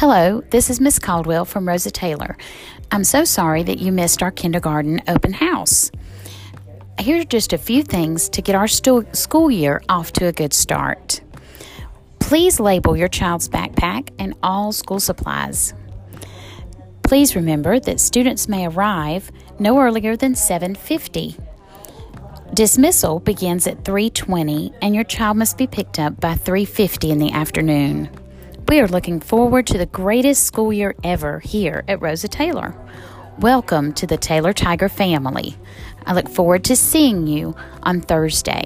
Hello, this is Miss Caldwell from Rosa Taylor. I'm so sorry that you missed our kindergarten open house. Here are just a few things to get our stu- school year off to a good start. Please label your child's backpack and all school supplies. Please remember that students may arrive no earlier than 7:50. Dismissal begins at 3:20 and your child must be picked up by 3:50 in the afternoon. We are looking forward to the greatest school year ever here at Rosa Taylor. Welcome to the Taylor Tiger family. I look forward to seeing you on Thursday.